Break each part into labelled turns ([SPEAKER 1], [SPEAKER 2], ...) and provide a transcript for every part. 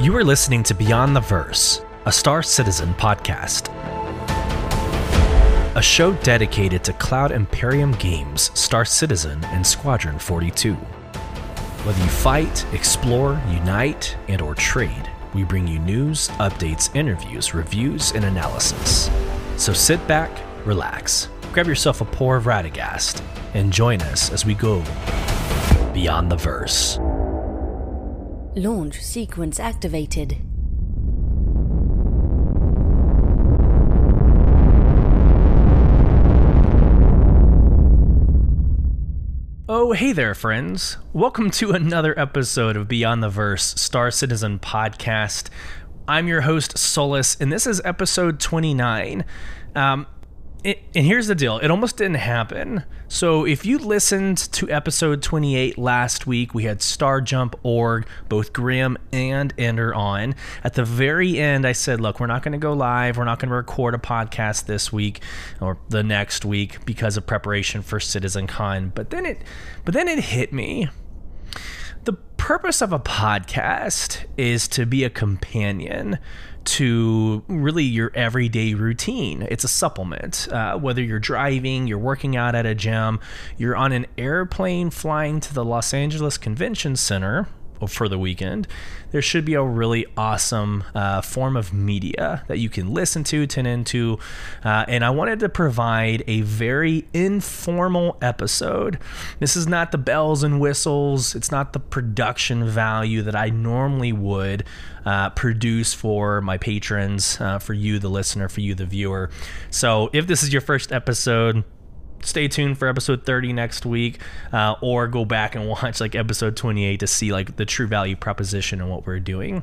[SPEAKER 1] You are listening to Beyond the Verse, a Star Citizen podcast. A show dedicated to Cloud Imperium games, Star Citizen, and Squadron 42. Whether you fight, explore, unite, and or trade, we bring you news, updates, interviews, reviews, and analysis. So sit back, relax, grab yourself a pour of Radegast, and join us as we go beyond the verse.
[SPEAKER 2] Launch sequence activated.
[SPEAKER 1] Oh, hey there, friends. Welcome to another episode of Beyond the Verse Star Citizen podcast. I'm your host, Solus, and this is episode 29. Um, and here's the deal it almost didn't happen. So, if you listened to episode 28 last week, we had Star Jump Org, both Grim and Ender on. At the very end, I said, Look, we're not going to go live. We're not going to record a podcast this week or the next week because of preparation for Citizen Con. But then it, but then it hit me. The purpose of a podcast is to be a companion to really your everyday routine. It's a supplement. Uh, whether you're driving, you're working out at a gym, you're on an airplane flying to the Los Angeles Convention Center, for the weekend, there should be a really awesome uh, form of media that you can listen to, tune into. Uh, and I wanted to provide a very informal episode. This is not the bells and whistles, it's not the production value that I normally would uh, produce for my patrons, uh, for you, the listener, for you, the viewer. So if this is your first episode, stay tuned for episode 30 next week uh, or go back and watch like episode 28 to see like the true value proposition and what we're doing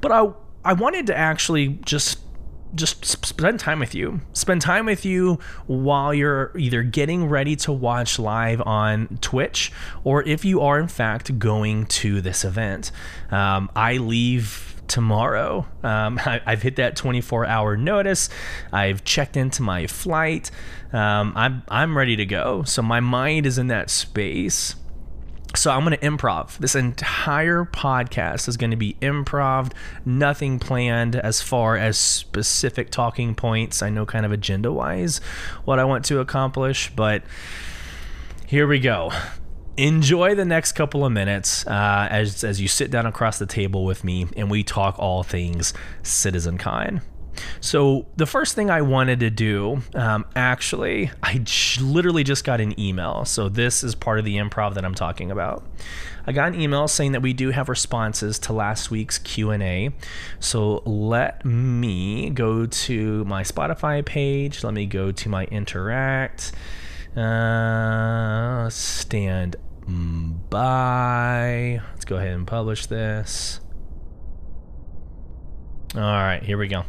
[SPEAKER 1] but i i wanted to actually just just spend time with you. Spend time with you while you're either getting ready to watch live on Twitch or if you are, in fact, going to this event. Um, I leave tomorrow. Um, I, have hit that 24 hour notice. I've checked into my flight. Um, I'm I'm ready to go. So my mind is in that space. So I'm going to improv. This entire podcast is going to be improv, nothing planned as far as specific talking points. I know kind of agenda wise what I want to accomplish, but here we go enjoy the next couple of minutes uh, as, as you sit down across the table with me and we talk all things CitizenCon. So, the first thing I wanted to do, um, actually, I j- literally just got an email. So, this is part of the improv that I'm talking about. I got an email saying that we do have responses to last week's Q&A. So, let me go to my Spotify page. Let me go to my Interact. Uh, stand by. Let's go ahead and publish this. All right, here we go.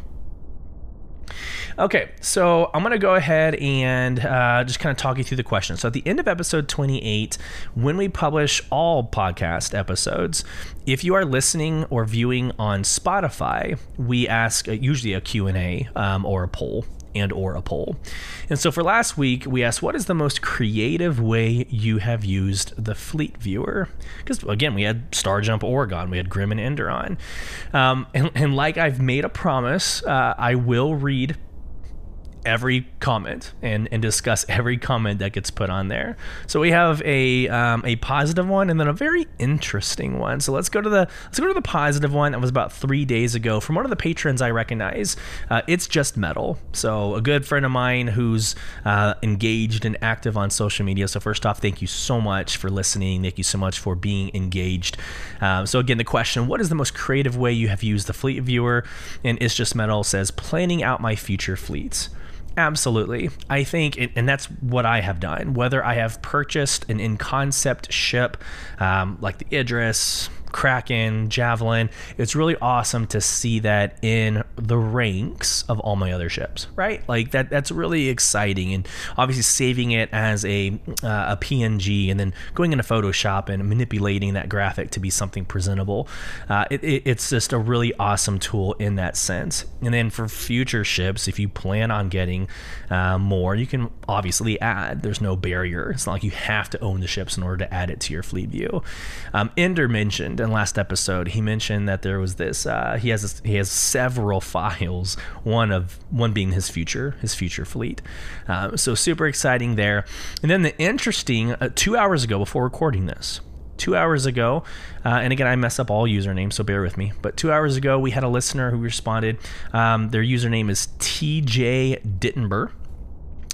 [SPEAKER 1] Okay, so I'm going to go ahead and uh, just kind of talk you through the question. So, at the end of episode 28, when we publish all podcast episodes, if you are listening or viewing on Spotify, we ask usually a Q&A um, or a poll and or a poll. And so for last week, we asked what is the most creative way you have used the Fleet Viewer? Because again, we had Star Jump Oregon, we had Grim and Enderon. Um, and, and, like I've made a promise, uh, I will read every comment and, and discuss every comment that gets put on there. So we have a um, a positive one and then a very interesting one. So let's go to the let's go to the positive one. That was about three days ago from one of the patrons I recognize. Uh, it's just metal. So a good friend of mine who's uh, engaged and active on social media. So first off, thank you so much for listening. Thank you so much for being engaged. Um, so again, the question: What is the most creative way you have used the Fleet Viewer? And it's just metal says planning out my future fleets. Absolutely. I think, it, and that's what I have done. Whether I have purchased an in concept ship um, like the Idris, Kraken, Javelin. It's really awesome to see that in the ranks of all my other ships, right? Like that that's really exciting and obviously saving it as a uh, a PNG and then going into Photoshop and manipulating that graphic to be something presentable. Uh, it, it, it's just a really awesome tool in that sense. And then for future ships, if you plan on getting uh, more, you can obviously add. There's no barrier. It's not like you have to own the ships in order to add it to your fleet view. Um, Ender mentioned in last episode, he mentioned that there was this. Uh, he has this, he has several files. One of one being his future, his future fleet. Um, so super exciting there. And then the interesting uh, two hours ago, before recording this, two hours ago, uh, and again, I mess up all usernames, so bear with me. But two hours ago, we had a listener who responded. Um, their username is TJ Dittenber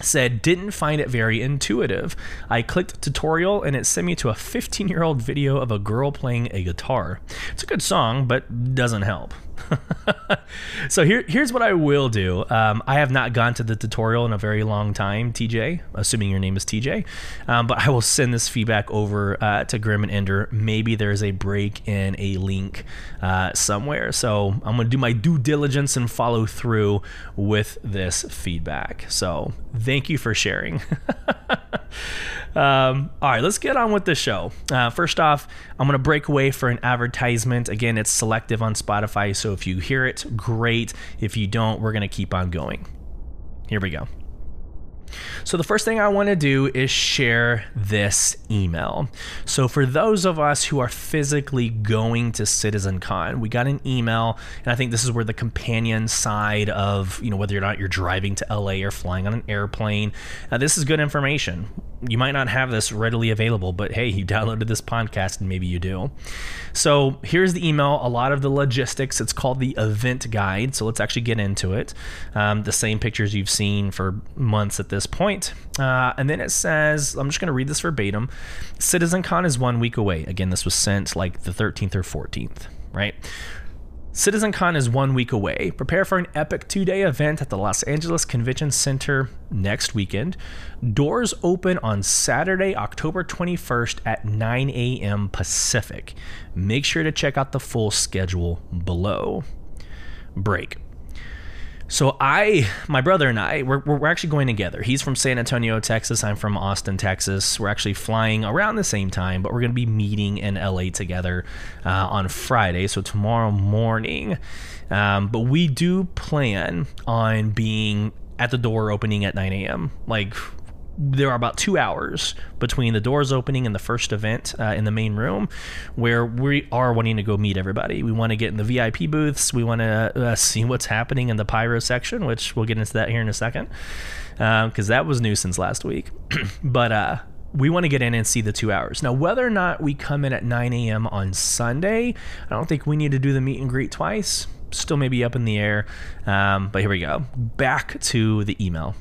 [SPEAKER 1] said didn't find it very intuitive. I clicked tutorial and it sent me to a 15 year old video of a girl playing a guitar. It's a good song, but doesn't help. so here, here's what I will do. Um, I have not gone to the tutorial in a very long time, TJ, assuming your name is TJ. Um, but I will send this feedback over uh, to Grim and Ender. Maybe there's a break in a link uh, somewhere. So I'm going to do my due diligence and follow through with this feedback. So thank you for sharing. Um, all right, let's get on with the show. Uh, first off, I'm going to break away for an advertisement. Again, it's selective on Spotify, so if you hear it, great. If you don't, we're going to keep on going. Here we go. So, the first thing I want to do is share this email. So, for those of us who are physically going to CitizenCon, we got an email, and I think this is where the companion side of, you know, whether or not you're driving to LA or flying on an airplane, uh, this is good information you might not have this readily available, but hey, you downloaded this podcast and maybe you do. So here's the email, a lot of the logistics. It's called the event guide. So let's actually get into it. Um, the same pictures you've seen for months at this point. Uh, and then it says, I'm just going to read this verbatim CitizenCon is one week away. Again, this was sent like the 13th or 14th, right? CitizenCon is one week away. Prepare for an epic two day event at the Los Angeles Convention Center next weekend. Doors open on Saturday, October 21st at 9 a.m. Pacific. Make sure to check out the full schedule below. Break. So I, my brother and I, we're, we're actually going together. He's from San Antonio, Texas. I'm from Austin, Texas. We're actually flying around the same time, but we're going to be meeting in LA together uh, on Friday. So tomorrow morning. Um, but we do plan on being at the door opening at 9 a.m. Like there are about two hours between the doors opening and the first event uh, in the main room where we are wanting to go meet everybody. We want to get in the VIP booths. We want to uh, see what's happening in the pyro section, which we'll get into that here in a second because um, that was new since last week. but uh, we want to get in and see the two hours. Now, whether or not we come in at 9 a.m. on Sunday, I don't think we need to do the meet and greet twice. Still maybe up in the air. Um, but here we go. Back to the email.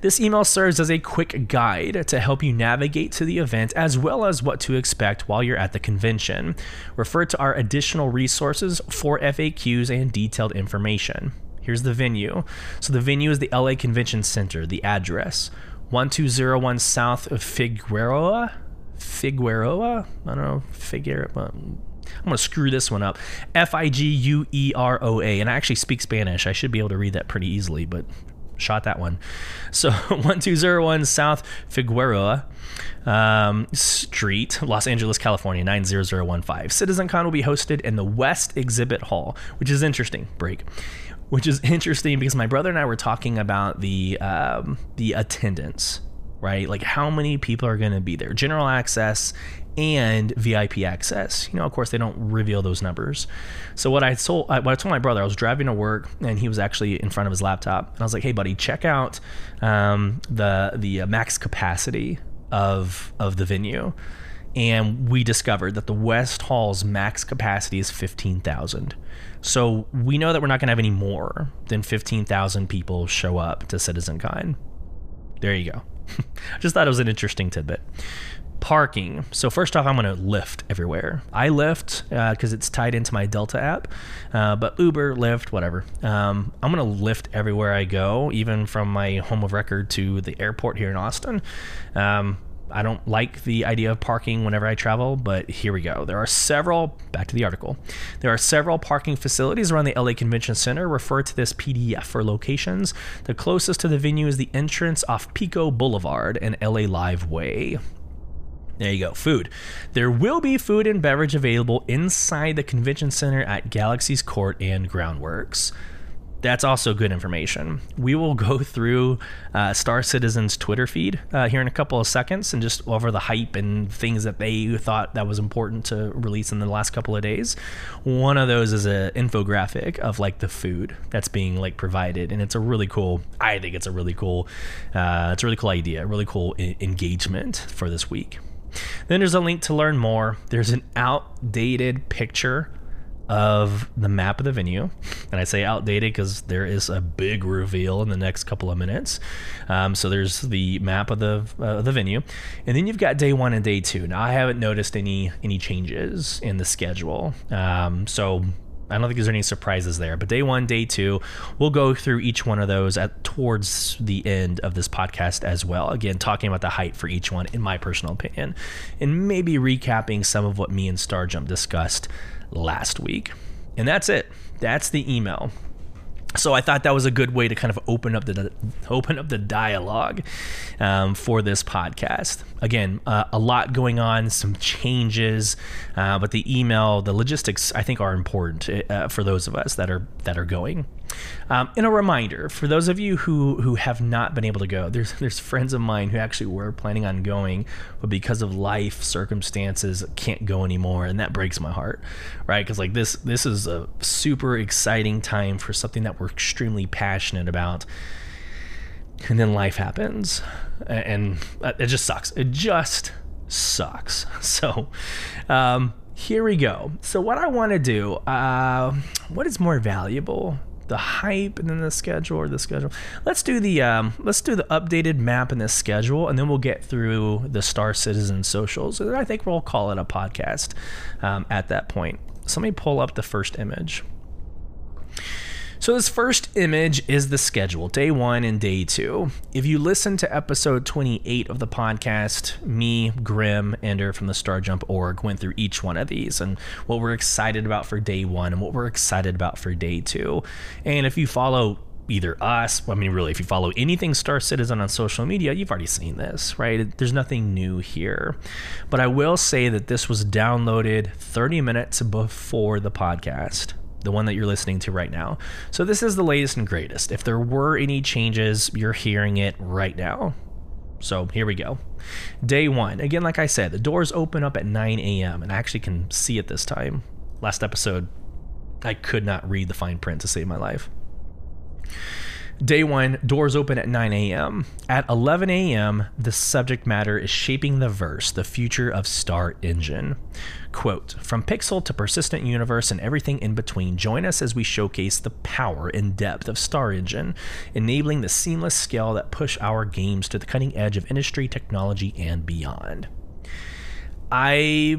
[SPEAKER 1] This email serves as a quick guide to help you navigate to the event as well as what to expect while you're at the convention. Refer to our additional resources for FAQs and detailed information. Here's the venue. So the venue is the LA Convention Center, the address 1201 South of Figueroa. Figueroa? I don't know, Figueroa. I'm going to screw this one up. F I G U E R O A. And I actually speak Spanish. I should be able to read that pretty easily, but shot that one. So 1201 South Figueroa um, Street, Los Angeles, California 90015. CitizenCon will be hosted in the West Exhibit Hall, which is interesting. Break. Which is interesting because my brother and I were talking about the um, the attendance, right? Like how many people are going to be there. General access and VIP access. You know, of course, they don't reveal those numbers. So what I told what I told my brother, I was driving to work and he was actually in front of his laptop, and I was like, "Hey, buddy, check out um, the the uh, max capacity of of the venue." And we discovered that the West Hall's max capacity is fifteen thousand. So we know that we're not going to have any more than fifteen thousand people show up to Citizen CitizenCon. There you go. Just thought it was an interesting tidbit parking. So first off, I'm going to Lyft everywhere. I Lyft because uh, it's tied into my Delta app, uh, but Uber, Lyft, whatever. Um, I'm going to Lyft everywhere I go, even from my home of record to the airport here in Austin. Um, I don't like the idea of parking whenever I travel, but here we go. There are several, back to the article, there are several parking facilities around the LA Convention Center. Refer to this PDF for locations. The closest to the venue is the entrance off Pico Boulevard and LA Live Way. There you go. Food. There will be food and beverage available inside the convention center at Galaxy's Court and Groundworks. that's also good information. We will go through uh, Star Citizen's Twitter feed uh, here in a couple of seconds and just over the hype and things that they thought that was important to release in the last couple of days. One of those is an infographic of like the food that's being like provided, and it's a really cool. I think it's a really cool. Uh, it's a really cool idea, really cool I- engagement for this week. Then there's a link to learn more. There's an outdated picture of the map of the venue. And I say outdated because there is a big reveal in the next couple of minutes. Um, so there's the map of the uh, the venue, and then you've got day one and day two. Now I haven't noticed any any changes in the schedule. Um, so I don't think there's any surprises there. But day one, day two, we'll go through each one of those at towards the end of this podcast as well. Again, talking about the height for each one, in my personal opinion, and maybe recapping some of what me and Starjump discussed last week. And that's it. That's the email. So I thought that was a good way to kind of open up the open up the dialogue um, for this podcast. Again, uh, a lot going on, some changes, uh, but the email, the logistics, I think are important uh, for those of us that are that are going. Um, and a reminder for those of you who who have not been able to go, there's there's friends of mine who actually were planning on going, but because of life circumstances can't go anymore, and that breaks my heart, right? Because like this this is a super exciting time for something that we're extremely passionate about, and then life happens, and it just sucks. It just sucks. So. Um, here we go. So, what I want to do, uh, what is more valuable? The hype and then the schedule or the schedule. Let's do the um, let's do the updated map and the schedule, and then we'll get through the Star Citizen socials. And I think we'll call it a podcast um, at that point. So let me pull up the first image. So, this first image is the schedule, day one and day two. If you listen to episode 28 of the podcast, me, Grim, Ender from the Star Jump org went through each one of these and what we're excited about for day one and what we're excited about for day two. And if you follow either us, I mean, really, if you follow anything Star Citizen on social media, you've already seen this, right? There's nothing new here. But I will say that this was downloaded 30 minutes before the podcast the one that you're listening to right now. So this is the latest and greatest. If there were any changes, you're hearing it right now. So here we go. Day one. Again, like I said, the doors open up at 9 a.m. and I actually can see it this time. Last episode, I could not read the fine print to save my life. Day one, doors open at 9 a.m. At 11 a.m., the subject matter is shaping the verse, the future of Star Engine. Quote From Pixel to Persistent Universe and everything in between, join us as we showcase the power and depth of Star Engine, enabling the seamless scale that push our games to the cutting edge of industry, technology, and beyond. I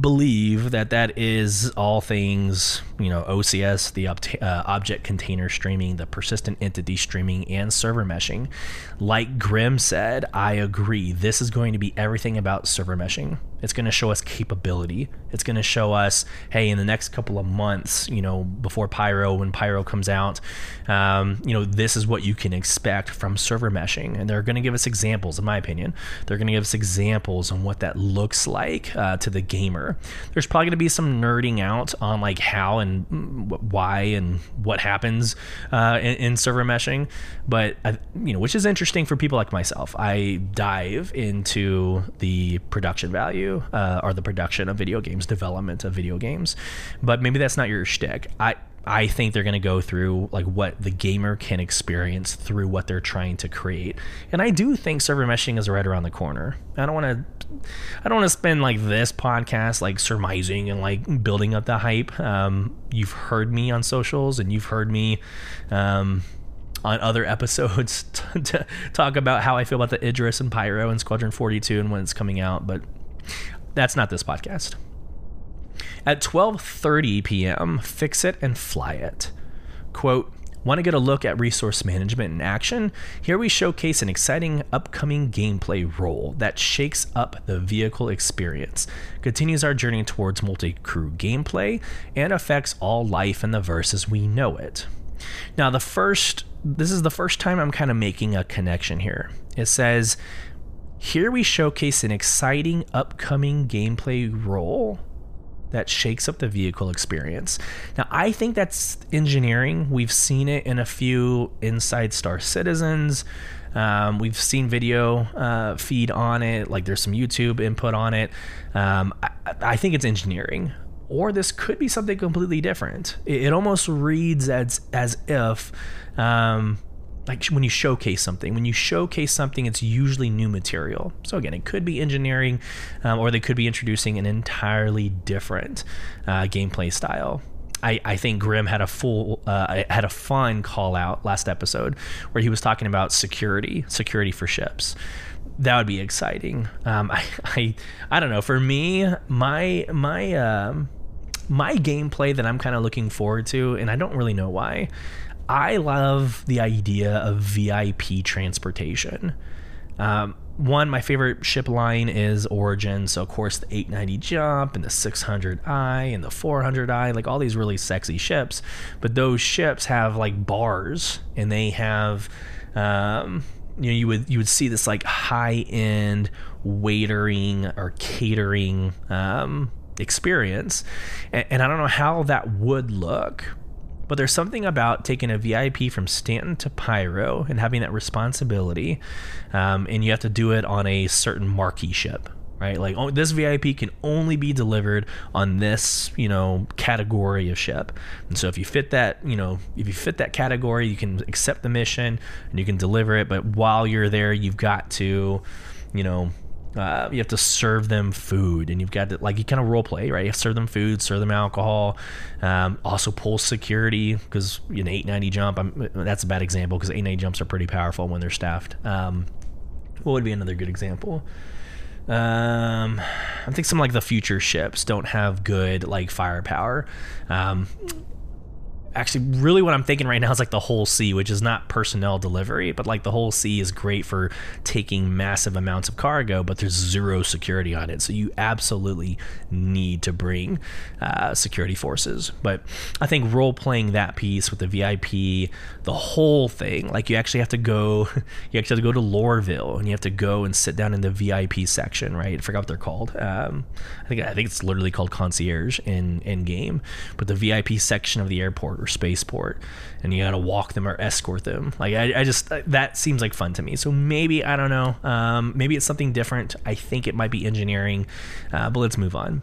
[SPEAKER 1] believe that that is all things, you know, OCS, the uh, object container streaming, the persistent entity streaming, and server meshing. Like Grim said, I agree. This is going to be everything about server meshing. It's going to show us capability. It's going to show us, hey, in the next couple of months, you know, before Pyro, when Pyro comes out, um, you know, this is what you can expect from server meshing. And they're going to give us examples, in my opinion. They're going to give us examples on what that looks like uh, to the gamer. There's probably going to be some nerding out on like how and why and what happens uh, in, in, server meshing, but uh, you know, which is interesting for people like myself. I dive into the production value uh, or the production of video games, development of video games. But maybe that's not your shtick. I I think they're going to go through like what the gamer can experience through what they're trying to create. And I do think server meshing is right around the corner. I don't want to I don't want to spend like this podcast like surmising and like building up the hype. Um, you've heard me on socials and you've heard me um, on other episodes to talk about how I feel about the Idris and Pyro and Squadron 42 and when it's coming out, but that's not this podcast. At 12:30 p.m., fix it and fly it. Quote, Want to get a look at resource management in action? Here we showcase an exciting upcoming gameplay role that shakes up the vehicle experience, continues our journey towards multi crew gameplay, and affects all life in the verse as we know it. Now, the first, this is the first time I'm kind of making a connection here. It says, here we showcase an exciting upcoming gameplay role. That shakes up the vehicle experience. Now, I think that's engineering. We've seen it in a few Inside Star Citizens. Um, we've seen video uh, feed on it, like there's some YouTube input on it. Um, I, I, think it's engineering, or this could be something completely different. It, it almost reads as as if. Um, like when you showcase something when you showcase something it's usually new material so again it could be engineering um, or they could be introducing an entirely different uh, gameplay style I, I think Grim had a full uh, had a fun call out last episode where he was talking about security, security for ships. That would be exciting. Um, I, I I don't know. For me, my my um, my gameplay that I'm kind of looking forward to, and I don't really know why. I love the idea of VIP transportation. Um, one, my favorite ship line is Origin. So, of course, the 890 Jump and the 600i and the 400i, like all these really sexy ships. But those ships have like bars and they have, um, you know, you would you would see this like high end waitering or catering um, experience, and, and I don't know how that would look but there's something about taking a VIP from Stanton to Pyro and having that responsibility, um, and you have to do it on a certain marquee ship, right? Like oh, this VIP can only be delivered on this, you know, category of ship. And so if you fit that, you know, if you fit that category, you can accept the mission and you can deliver it. But while you're there, you've got to, you know, uh, you have to serve them food and you've got to like you kind of role play right? You have to serve them food serve them alcohol um, also pull security because an 890 jump I'm, that's a bad example because 890 jumps are pretty powerful when they're staffed. Um, what would be another good example? Um, I think some like the future ships don't have good like firepower. Um, actually really what I'm thinking right now is like the Hull C, which is not personnel delivery, but like the Hull C is great for taking massive amounts of cargo, but there's zero security on it. So you absolutely need to bring uh, security forces. But I think role playing that piece with the VIP, the whole thing, like you actually have to go, you actually have to go to Lorville and you have to go and sit down in the VIP section, right? I forgot what they're called. Um, I think I think it's literally called concierge in in game, but the VIP section of the airport or spaceport and you gotta walk them or escort them. Like i, I just that seems like fun to me. So maybe i don't know um, maybe it's something different. I think it might be engineering uh, but let's move on.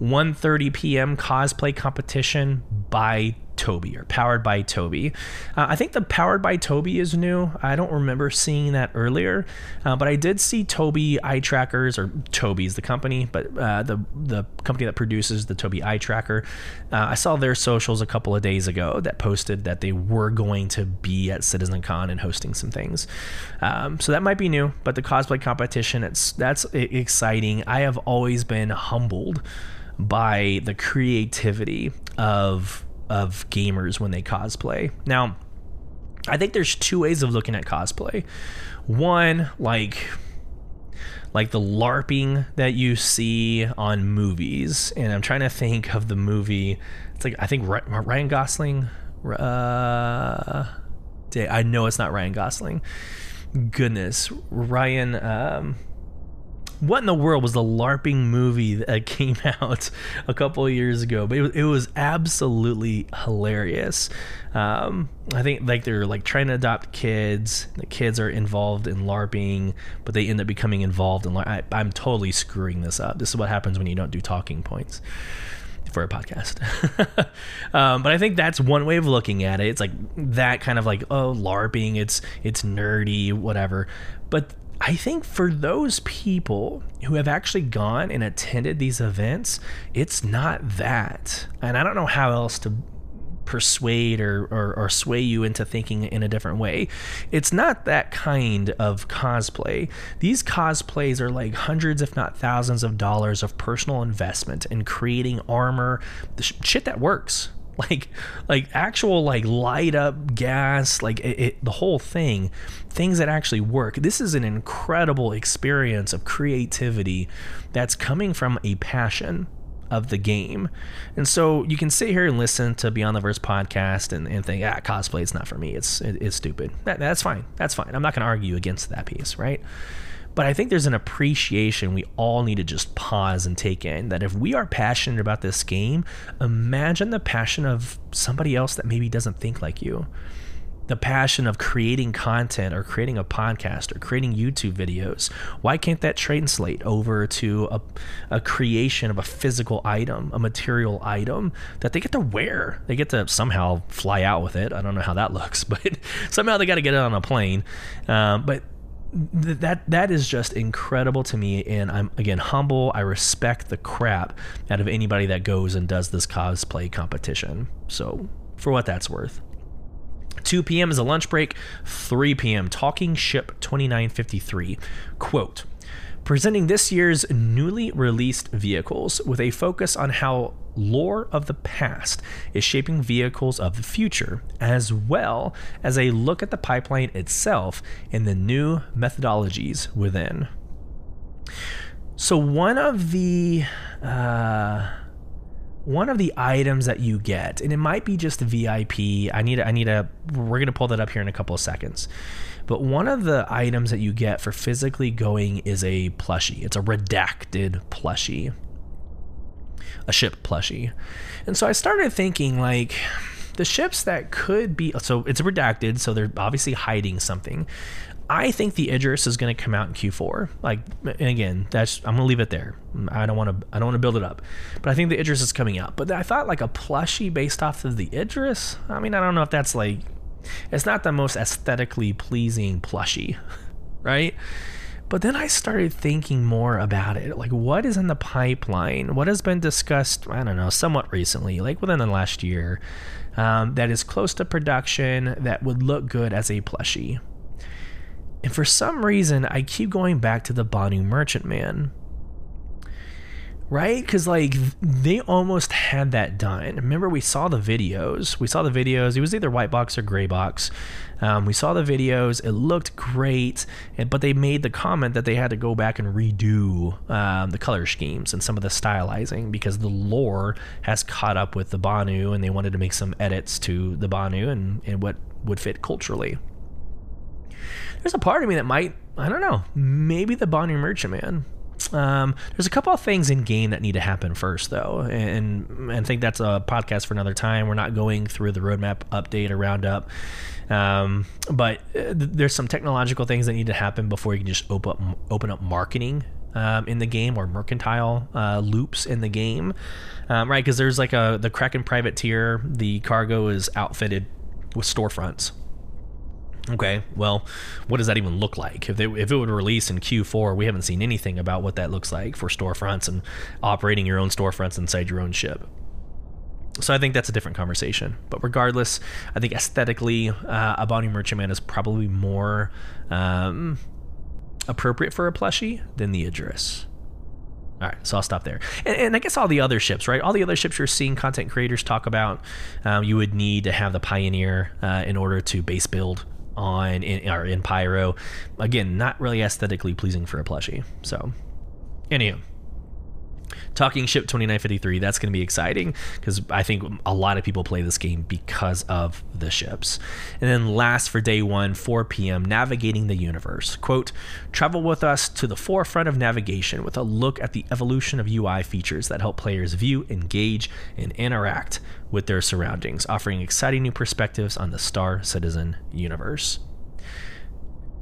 [SPEAKER 1] 1:30 p.m. cosplay competition by Tobii or powered by Tobii. Uh, I think the powered by Tobii is new. I don't remember seeing that earlier, uh, but I did see Tobii eye trackers or Tobii's the company, but uh, the the company that produces the Tobii eye tracker. Uh, I saw their socials a couple of days ago that posted that they were going to be at CitizenCon and hosting some things. Um, so that might be new, but the cosplay competition it's that's exciting. I have always been humbled by the creativity of of gamers when they cosplay. Now, I think there's two ways of looking at cosplay. One, like like the larping that you see on movies, and I'm trying to think of the movie. It's like I think Ryan Gosling. Uh, I know it's not Ryan Gosling. Goodness, Ryan. Um, what in the world was the LARPing movie that came out a couple of years ago? But it was, it was absolutely hilarious. Um, I think like they're like trying to adopt kids. The kids are involved in LARPing, but they end up becoming involved in. I, I'm totally screwing this up. This is what happens when you don't do talking points for a podcast. um, but I think that's one way of looking at it. It's like that kind of like oh LARPing. It's it's nerdy, whatever. But I think for those people who have actually gone and attended these events, it's not that. And I don't know how else to persuade or, or, or, sway you into thinking in a different way. It's not that kind of cosplay. These cosplays are like hundreds, if not thousands, of dollars of personal investment in creating armor, the sh- shit that works like like actual like light up gas like it, it, the whole thing things that actually work. This is an incredible experience of creativity that's coming from a passion of the game. And so you can sit here and listen to beyond the verse podcast and, and think ah cosplay is not for me. It's it, it's stupid. That, that's fine. That's fine. I'm not going to argue against that piece right But I think there's an appreciation we all need to just pause and take in that if we are passionate about this game, imagine the passion of somebody else that maybe doesn't think like you the passion of creating content or creating a podcast or creating YouTube videos, why can't that translate over to a, a creation of a physical item, a material item that they get to wear? They get to somehow fly out with it. I don't know how that looks, but somehow they got to get it on a plane. Um, but th- that that is just incredible to me and I'm again humble I respect the crap out of anybody that goes and does this cosplay competition so for what that's worth 2 p.m. is a lunch break. 3 p.m. Talking Ship 2953. Quote Presenting this year's newly released vehicles with a focus on how lore of the past is shaping vehicles of the future, as well as a look at the pipeline itself and the new methodologies within. So, one of the. Uh, one of the items that you get, and it might be just VIP. I need I need a we're gonna pull that up here in a couple of seconds. But one of the items that you get for physically going is a plushie. It's a redacted plushie. A ship plushie. And so I started thinking like the ships that could be so it's redacted, so they're obviously hiding something. I think the Idris is going to come out in Q4. Like, again, that's I'm going to leave it there. I don't want to I don't want to build it up, but I think the Idris is coming out. But I thought like a plushie based off of the Idris. I mean, I don't know if that's like it's not the most aesthetically pleasing plushie, right? But then I started thinking more about it. Like, what is in the pipeline? What has been discussed, I don't know, somewhat recently, like within the last year, um, that is close to production that would look good as a plushie? And for some reason, I keep going back to the Banu Merchantman. Right? Because, like, they almost had that done. Remember, we saw the videos. We saw the videos. It was either white box or gray box. Um, we saw the videos. It looked great. But they made the comment that they had to go back and redo um, the color schemes and some of the stylizing because the lore has caught up with the Banu and they wanted to make some edits to the Banu and, and what would fit culturally there's a part of me that might, I don't know, maybe the Banu Merchantman. Um, there's a couple of things in game that need to happen first, though, and, and I think that's a podcast for another time. We're not going through the roadmap update or roundup, um, but uh, there's some technological things that need to happen before you can just open up, open up marketing um, in the game or mercantile uh, loops in the game, um, right? Because there's like a the Kraken privateer, the cargo is outfitted with storefronts. Okay, well, what does that even look like? If, they, if it would release in Q4, we haven't seen anything about what that looks like for storefronts and operating your own storefronts inside your own ship. So I think that's a different conversation. But regardless, I think aesthetically, uh, a Banu Merchantman is probably more um, appropriate for a plushie than the Idris. All right, so I'll stop there. And, and, I guess all the other ships, right? All the other ships you're seeing content creators talk about, um, you would need to have the Pioneer uh, in order to base build on in, or in Pyro. Again, not really aesthetically pleasing for a plushie. So, anyway. Talking Ship 2953, that's going to be exciting because I think a lot of people play this game because of the ships. And then last for day one, 4 p.m., Navigating the Universe. Quote, travel with us to the forefront of navigation with a look at the evolution of UI features that help players view, engage, and interact with their surroundings, offering exciting new perspectives on the Star Citizen universe.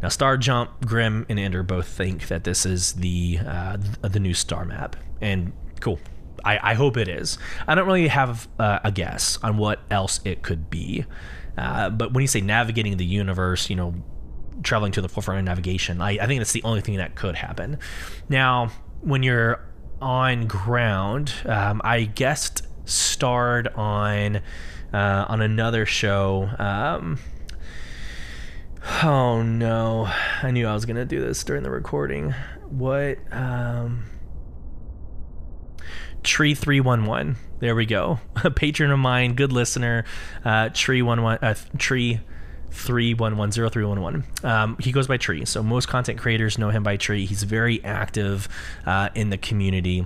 [SPEAKER 1] Now, Star Jump, Grim, and Ender both think that this is the uh, the new star map, and cool. I, I hope it is. I don't really have uh, a guess on what else it could be. Uh, but when you say navigating the universe, you know, traveling to the forefront of navigation, I, I think that's the only thing that could happen. Now, when you're on ground, um, I guessed starred on uh, on another show. Um, oh no, I knew I was gonna do this during the recording. What? Um, Tree three one one. There we go. A patron of mine, good listener. Uh, tree one one. Uh, tree. 3110311. Um, he goes by Tree. So most content creators know him by Tree. He's very active uh, in the community.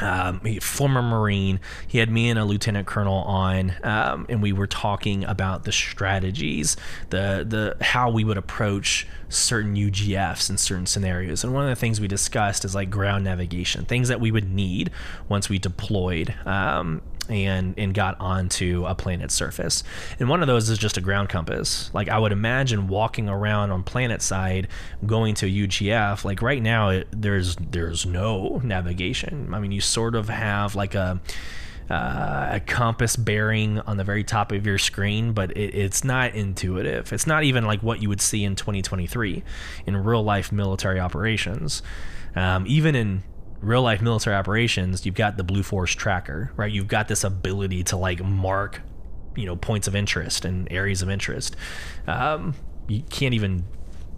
[SPEAKER 1] Um, former Marine. He had me and a lieutenant colonel on, um, and we were talking about the strategies, the the how we would approach certain UGFs in certain scenarios. And one of the things we discussed is like ground navigation, things that we would need once we deployed. Um, and and got onto a planet's surface. And one of those is just a ground compass. Like I would imagine walking around on planet side, going to UGF. Like right now, it, there's there's no navigation. I mean, you sort of have like a uh, a compass bearing on the very top of your screen, but it, it's not intuitive. It's not even like what you would see in 2023 in real life military operations. Um, even in real life military operations, you've got the Blue Force tracker, right? You've got this ability to like mark, you know, points of interest and areas of interest. Um, you can't even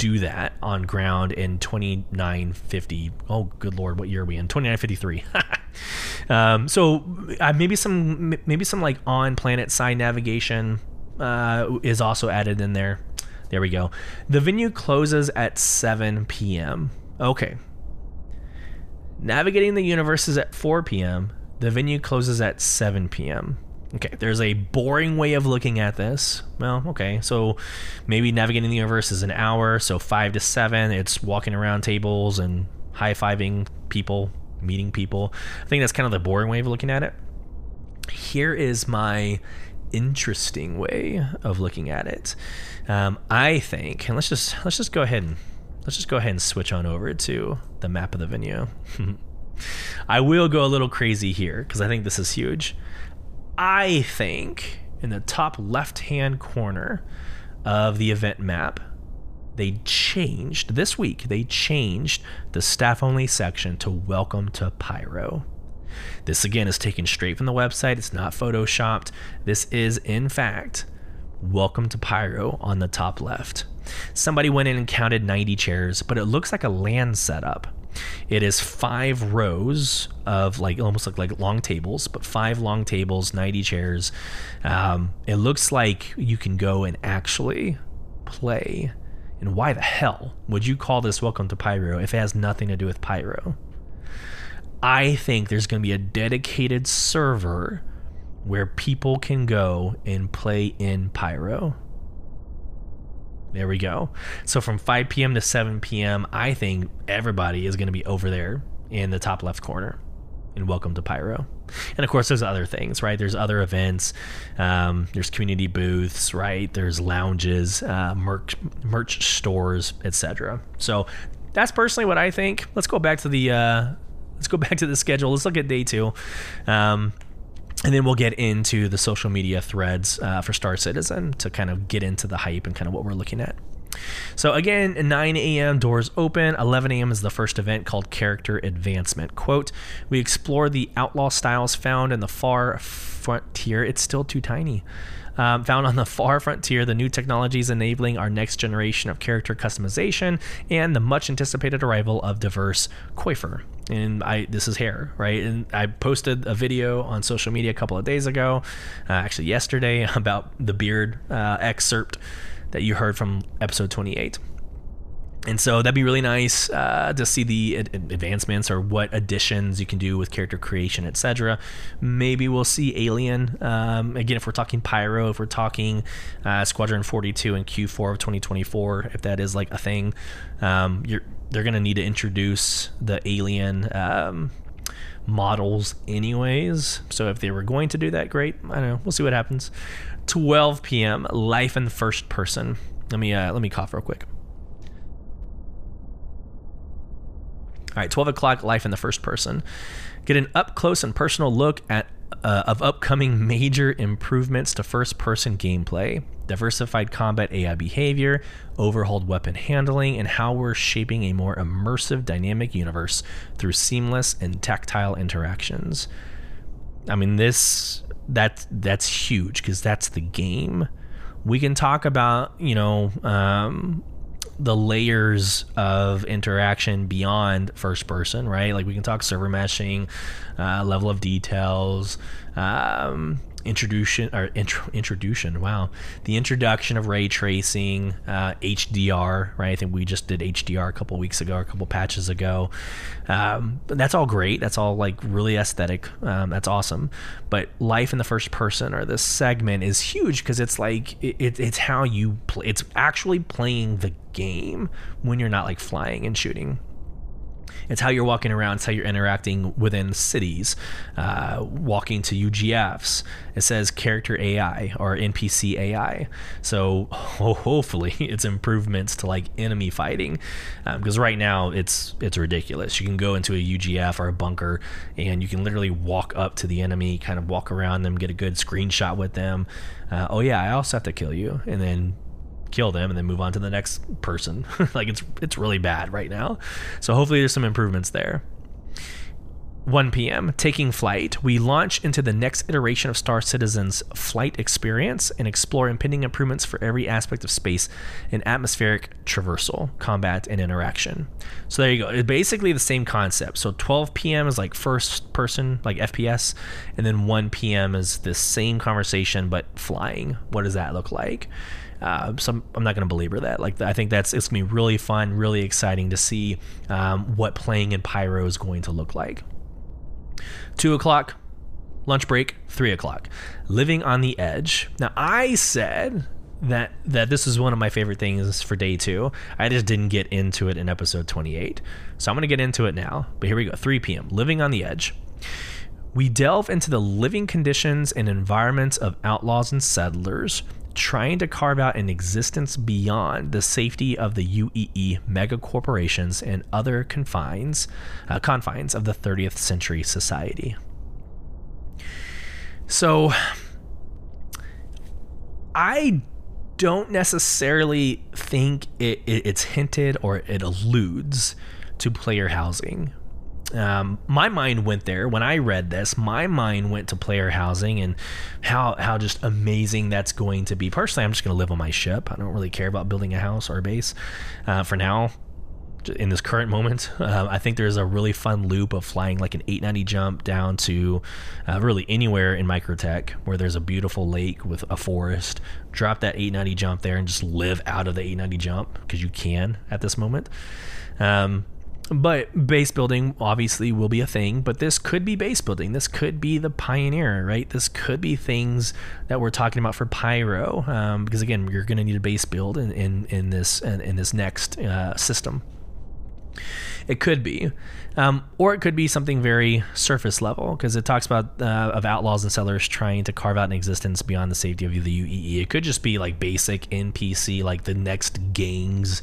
[SPEAKER 1] do that on ground in 2950. Oh, good lord, what year are we in? 2953. um, so uh, maybe some maybe some like on planet side navigation uh, is also added in there. There we go. The venue closes at 7 p.m. Okay, Navigating the universe is at 4 p.m. The venue closes at 7 p.m. Okay, there's a boring way of looking at this. Well, okay, so maybe navigating the universe is an hour, so 5 to 7, it's walking around tables and high fiving people, meeting people. I think that's kind of the boring way of looking at it. Here is my interesting way of looking at it. Um, I think, and let's just let's just go ahead and let's just go ahead and switch on over to the map of the venue. I will go a little crazy here because I think this is huge. I think in the top left hand corner of the event map, they changed this week, they changed the staff only section to welcome to Pyro. This again is taken straight from the website, it's not photoshopped. This is, in fact, welcome to Pyro on the top left. Somebody went in and counted 90 chairs, but it looks like a land setup. It is five rows of like almost like, like long tables, but five long tables, 90 chairs. Um, it looks like you can go and actually play. And why the hell would you call this Welcome to Pyro if it has nothing to do with Pyro? I think there's going to be a dedicated server where people can go and play in Pyro. There we go. So from 5 p.m. to 7 p.m., I think everybody is going to be over there in the top left corner. And welcome to Pyro. And of course, there's other things, right? There's other events. Um, there's community booths, right? There's lounges, uh, merch, merch stores, etc. So that's personally what I think. Let's go back to the uh, let's go back to the schedule. Let's look at day two. Um, and then we'll get into the social media threads uh, for Star Citizen to kind of get into the hype and kind of what we're looking at. So again, 9 a.m. doors open. 11 a.m. is the first event called Character Advancement. Quote: We explore the outlaw styles found in the far frontier. It's still too tiny. Um, found on the far frontier, the new technologies enabling our next generation of character customization and the much anticipated arrival of diverse coiffure and I this is hair, right? And I posted a video on social media a couple of days ago, uh, actually yesterday, about the beard uh, excerpt that you heard from episode 28. And so that'd be really nice uh, to see the ad- advancements or what additions you can do with character creation, etc. Maybe we'll see Alien um, again if we're talking Pyro, if we're talking uh, Squadron 42 in Q4 of 2024, if that is like a thing. Um, you're they're to need to introduce the alien um, models anyways. So if they were going to do that, great. I don't know. We'll see what happens. 12 p.m. Life in the first person. Let me uh, let me cough real quick. All right, 12 o'clock. Life in the first person. Get an up close and personal look at uh, of upcoming major improvements to first person gameplay, diversified combat AI behavior, overhauled weapon handling, and how we're shaping a more immersive dynamic universe through seamless and tactile interactions. I mean, this that that's huge because that's the game. We can talk about you know um, the layers of interaction beyond first person, right? Like we can talk server meshing, uh, level of details, um, introduction or intro, introduction wow. The introduction of ray tracing uh, hdr right? I think we just did hdr a couple weeks ago a couple patches ago. Um, that's all great. That's all like really aesthetic. Um, that's awesome. But life in the first person or this segment is huge because it's like it, it's how you play it's actually playing the game when you're not like flying and shooting it's how you're walking around. It's how you're interacting within cities, uh, walking to UGFs. It says character AI or NPC AI. So hopefully it's improvements to like enemy fighting, because um, right now it's it's ridiculous. You can go into a UGF or a bunker and you can literally walk up to the enemy, kind of walk around them, get a good screenshot with them. Uh, oh yeah, I also have to kill you, and then kill them and then move on to the next person. like it's it's really bad right now. So hopefully there's some improvements there. 1 p.m. Taking flight, we launch into the next iteration of Star Citizen's flight experience and explore impending improvements for every aspect of space and atmospheric traversal, combat, and interaction. So there you go. It's basically the same concept. So 12 p.m. is like first person, like FPS, and then 1 p.m. is the same conversation but flying. What does that look like? Uh, I'm, I'm not going to belabor that. Like I think that's it's going to be really fun, really exciting to see um, what playing in Pyro is going to look like. Two o'clock, lunch break. Three o'clock, living on the edge. Now I said that that this is one of my favorite things for day two. I just didn't get into it in episode 28, so I'm going to get into it now. But here we go. 3 p.m. Living on the edge. We delve into the living conditions and environments of outlaws and settlers trying to carve out an existence beyond the safety of the UEE mega corporations and other confines, uh, confines of the 30th century society. So, I don't necessarily think it, it, it's hinted or it alludes to player housing um, my mind went there when I read this. My mind went to player housing and how how just amazing that's going to be. Personally, I'm just going to live on my ship. I don't really care about building a house or a base uh, for now. In this current moment, uh, I think there's a really fun loop of flying like an 890 jump down to uh, really anywhere in Microtech where there's a beautiful lake with a forest. Drop that 890 jump there and just live out of the 890 jump because you can at this moment. Um, but base building obviously will be a thing, but this could be base building. This could be the Pioneer, right? This could be things that we're talking about for Pyro, um, because again, you're going to need a base build in in, in this in, in this next uh, system. It could be. Um, or it could be something very surface level because it talks about uh, of outlaws and settlers trying to carve out an existence beyond the safety of the UEE. It could just be like basic NPC, like the next gangs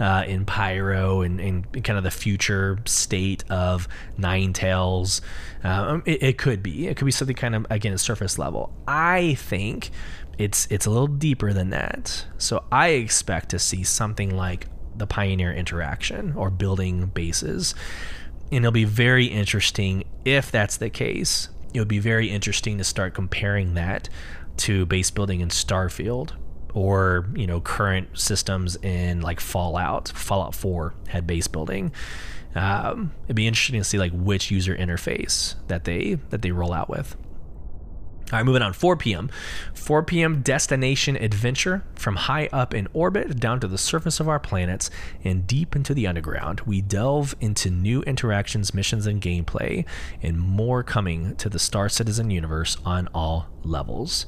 [SPEAKER 1] uh, in Pyro and, and, kind of the future state of Nine Tails. Um, it, it could be. It could be something kind of again surface level. I think it's it's a little deeper than that. So I expect to see something like the Pioneer interaction or building bases. And it'll be very interesting if that's the case. It would be very interesting to start comparing that to base building in Starfield or you know current systems in like Fallout. Fallout 4 had base building. Um, it'd be interesting to see like which user interface that they that they roll out with. All right, moving on. 4 p.m. 4 p.m. destination adventure from high up in orbit down to the surface of our planets and deep into the underground. We delve into new interactions, missions, and gameplay, and more coming to the Star Citizen universe on all levels.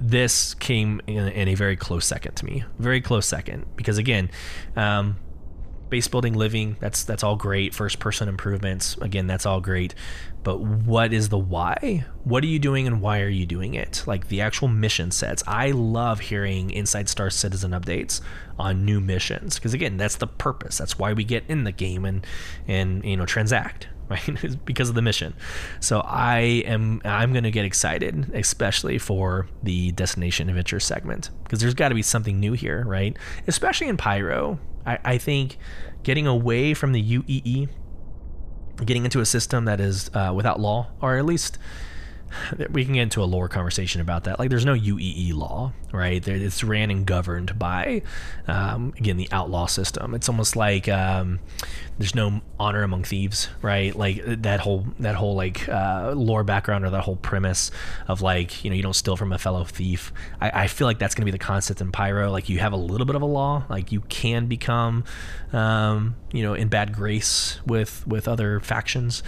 [SPEAKER 1] This came in, in a very close second to me. Very close second. Because again, um, base building living that's that's all great. First person improvements again that's all great. But what is the why? What are you doing and why are you doing it? Like the actual mission sets. I love hearing inside star citizen updates on new missions because again that's the purpose. That's why we get in the game and and you know transact right? Because of the mission. So i am i'm going to get excited especially for the destination adventure segment because there's got to be something new here right? Especially in pyro I, I think getting away from the UEE, getting into a system that is uh, without law, or at least we can get into a lore conversation about that. Like, there's no UEE law, right? It's ran and governed by, um, again, the outlaw system. It's almost like um, there's no honor among thieves, right? Like that whole that whole like uh, lore background or that whole premise of like you know you don't steal from a fellow thief. I, I feel like that's going to be the concept in Pyro. Like you have a little bit of a law, like you can become, um, you know, in bad grace with with other factions.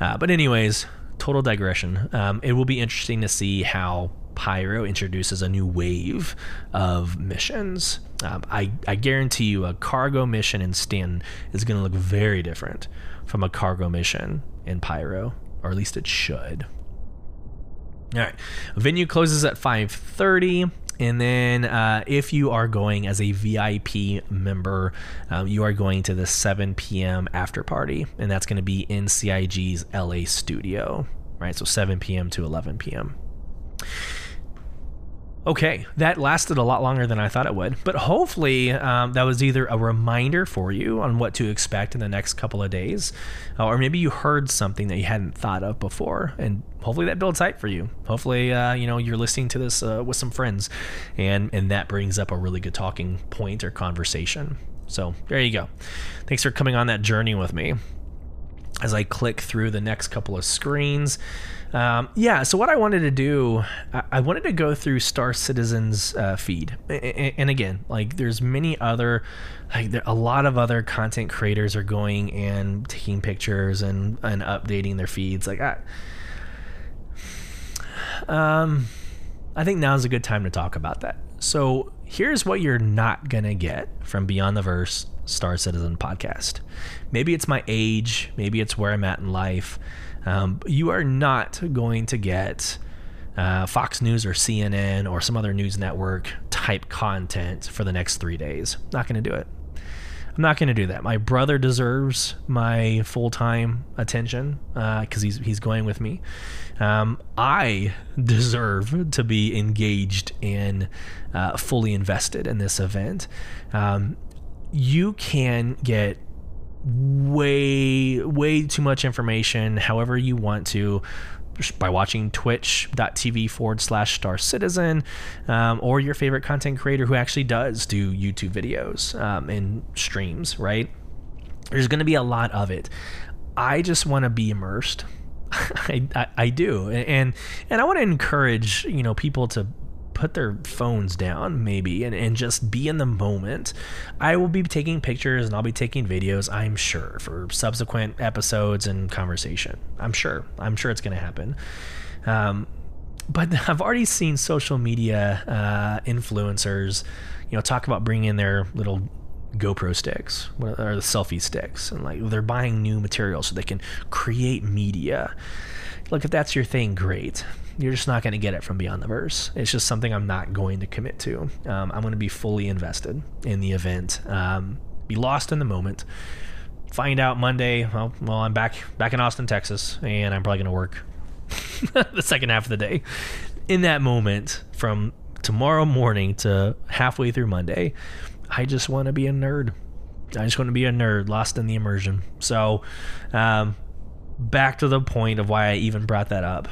[SPEAKER 1] Uh, but anyways total digression. Um, it will be interesting to see how Pyro introduces a new wave of missions. Um, I, I guarantee you a cargo mission in Stanton is going to look very different from a cargo mission in Pyro, or at least it should. All right, venue closes at 5:30. And then, uh, if you are going as a VIP member, um, you are going to the 7 p.m. after party, and that's going to be in CIG's LA studio, right? So 7 p.m. to 11 p.m. Okay, that lasted a lot longer than I thought it would, but hopefully um, that was either a reminder for you on what to expect in the next couple of days, uh, or maybe you heard something that you hadn't thought of before, and hopefully that builds hype for you. Hopefully, uh, you know you're listening to this uh, with some friends, and and that brings up a really good talking point or conversation. So there you go. Thanks for coming on that journey with me as I click through the next couple of screens. Um, yeah, so what I wanted to do, I, wanted to go through Star Citizen's uh, feed, and, again, like there's many other, like there, a lot of other content creators are going and taking pictures and and updating their feeds. Like I, um, I think now's a good time to talk about that. So here's what you're not gonna get from Beyond the Verse Star Citizen podcast. Maybe it's my age, maybe it's where I'm at in life. Um, you are not going to get uh, Fox News or CNN or some other news network type content for the next three days. Not going to do it. I'm not going to do that. My brother deserves my full time attention because uh, he's he's going with me. Um, I deserve to be engaged and uh, fully invested in this event. Um, you can get way way too much information however you want to by watching twitch.tv forward slash star citizen um, or your favorite content creator who actually does do youtube videos um, and streams right? There's going to be a lot of it. I just want to be immersed. I, I, I do. And and i want to encourage you know people to put their phones down maybe and, and just be in the moment. I will be taking pictures and I'll be taking videos, I'm sure, for subsequent episodes and conversation. I'm sure. I'm sure it's going to happen. Um, but I've already seen social media uh, influencers, you know, talk about bringing in their little GoPro sticks or the selfie sticks, and like they're buying new material so they can create media. Look, if that's your thing, great you're just not going to get it from Beyond the Verse. It's just something I'm not going to commit to. Um, I'm going to be fully invested in the event, um, be lost in the moment. Find out Monday. Well, well, I'm back back in Austin, Texas, and I'm probably going to work the second half of the day. In that moment, from tomorrow morning to halfway through Monday, I just want to be a nerd. I just want to be a nerd, lost in the immersion. So, um, back to the point of why I even brought that up.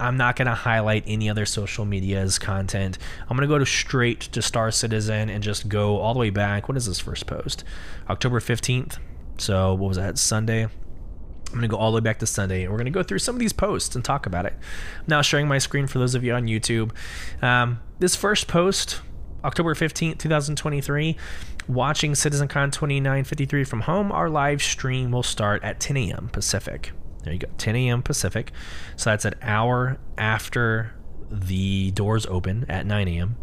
[SPEAKER 1] I'm not going to highlight any other social media's content. I'm going to go to straight to Star Citizen and just go all the way back. What is this first post? October 15th. So, what was that? Sunday. I'm going to go all the way back to Sunday and we're going to go through some of these posts and talk about it. I'm now sharing my screen for those of you on YouTube. Um, this first post, October 15th, 2023, watching CitizenCon 2953 from home, our live stream will start at 10 a.m. Pacific. There you go, 10 a.m. Pacific. So that's an hour after the doors open at 9 a.m.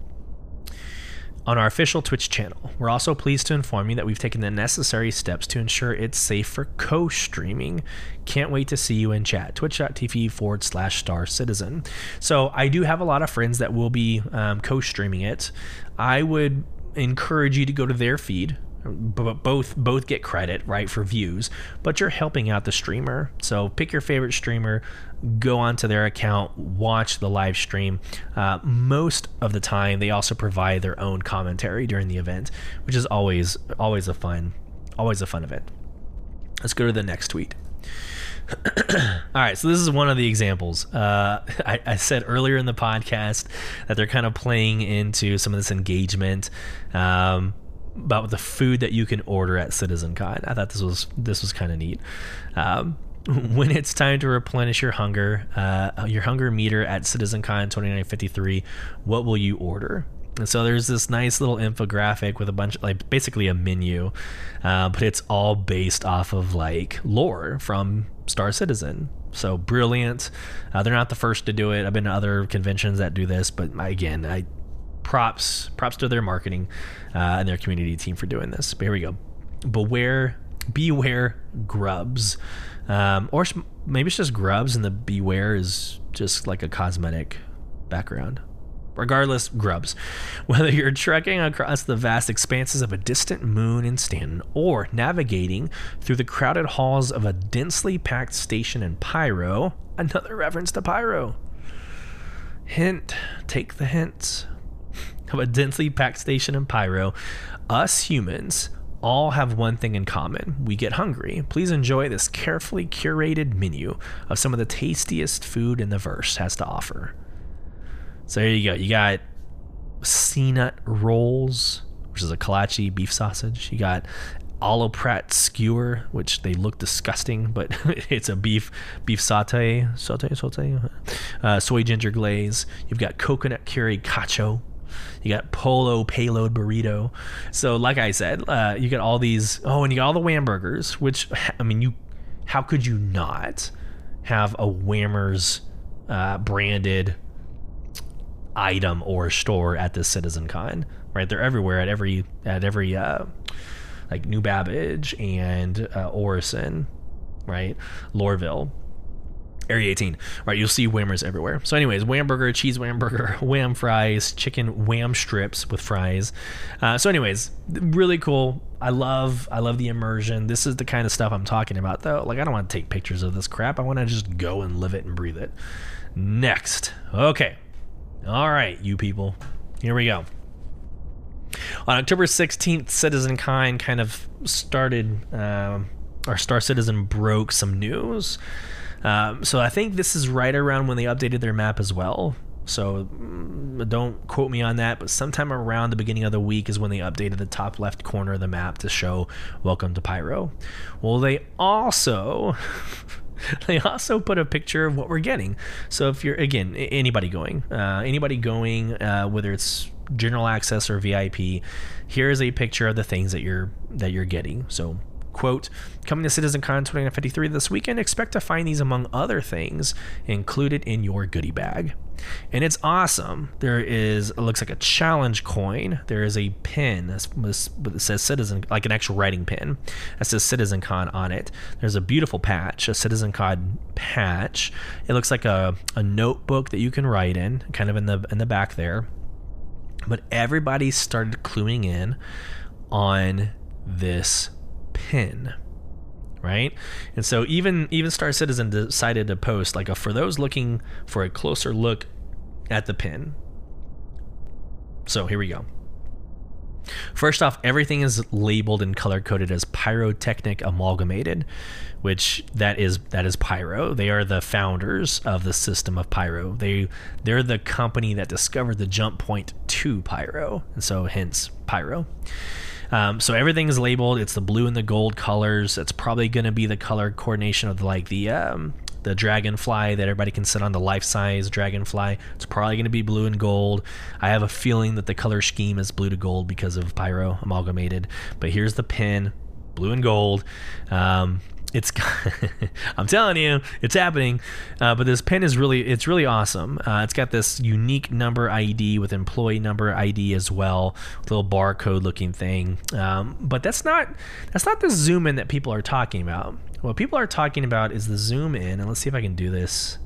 [SPEAKER 1] On our official Twitch channel, we're also pleased to inform you that we've taken the necessary steps to ensure it's safe for co streaming. Can't wait to see you in chat. Twitch.tv forward slash star citizen. So, I do have a lot of friends that will be um, co streaming it. I would encourage you to go to their feed but both both get credit right for views but you're helping out the streamer. So pick your favorite streamer go onto their account watch the live stream. Uh, most of the time they also provide their own commentary during the event which is always always a fun always a fun event. Let's go to the next tweet. All right, so this is one of the examples. Uh, I, I, said earlier in the podcast that they're kind of playing into some of this engagement. Um, about the food that you can order at Citizen CitizenCon. I thought this was this was kind of neat. Um, when it's time to replenish your hunger, uh, your hunger meter at Citizen CitizenCon 2953, what will you order? And so there's this nice little infographic with a bunch, like basically a menu, uh, but it's all based off of like lore from Star Citizen. So brilliant. Uh, they're not the first to do it. I've been to other conventions that do this, but again, I props props to their marketing uh, and their community team for doing this. But here we go. Beware, beware grubs, um, or maybe it's just grubs, and the beware is just like a cosmetic background. Regardless, grubs. Whether you're trekking across the vast expanses of a distant moon in Stanton or navigating through the crowded halls of a densely packed station in Pyro, another reference to Pyro. Hint, take the hints. Of a densely packed station in Pyro, us humans all have one thing in common. We get hungry. Please enjoy this carefully curated menu of some of the tastiest food in the verse has to offer. So there you go. You got CNUT rolls, which is a kolache beef sausage. You got Prat skewer, which they look disgusting, but it's a beef beef saute, saute, saute, uh, soy ginger glaze. You've got coconut curry cacho. You got polo payload burrito. So, like I said, uh, you got all these. Oh, and you got all the wham burgers, which I mean, you how could you not have a Whammers uh, branded item or store at this Citizen Con, right? They're everywhere at every at every uh, like New Babbage and uh, Orison, right? Lorville. Area 18, right? You'll see whammers everywhere. So, anyways, wham burger, cheese wham burger, wham fries, chicken wham strips with fries. Uh, so, anyways, really cool. I love, I love the immersion. This is the kind of stuff I'm talking about, though. Like, I don't want to take pictures of this crap. I want to just go and live it and breathe it. Next, okay, all right, you people. Here we go. On October 16th, CitizenCon kind of started, uh, or Star Citizen broke some news. Um, so I think this is right around when they updated their map as well. So mm, don't quote me on that, but sometime around the beginning of the week is when they updated the top left corner of the map to show Welcome to Pyro. Well, they also they also put a picture of what we're getting. So if you're again anybody going, uh, anybody going, uh, whether it's general access or VIP, here is a picture of the things that you're that you're getting. So Quote, coming to CitizenCon 2053 this weekend, expect to find these among other things included in your goodie bag. And it's awesome. There is, it looks like a challenge coin. There is a pin that says Citizen, like an actual writing pin that says CitizenCon on it. There's a beautiful patch, a CitizenCon patch. It looks like a, a notebook that you can write in, kind of in the in the back there. But everybody started cluing in on this pin right and so even even star citizen decided to post like a, for those looking for a closer look at the pin so here we go First off, everything is labeled and color coded as pyrotechnic amalgamated, which that is that is Pyro. They are the founders of the system of Pyro. They they're the company that discovered the jump point to Pyro, and so hence Pyro. Um, so everything is labeled. It's the blue and the gold colors. It's probably going to be the color coordination of the, like the um, the dragonfly that everybody can sit on the life size dragonfly. It's probably going to be blue and gold. I have a feeling that the color scheme is blue to gold because of pyro amalgamated. But here's the pin, blue and gold. Um, it's I'm telling you, it's happening. Uh, but this pen is really it's really awesome. Uh, it's got this unique number ID with employee number ID as well, little barcode looking thing. Um, but that's not that's not the zoom in that people are talking about. What people are talking about is the zoom in, and let's see if I can do this.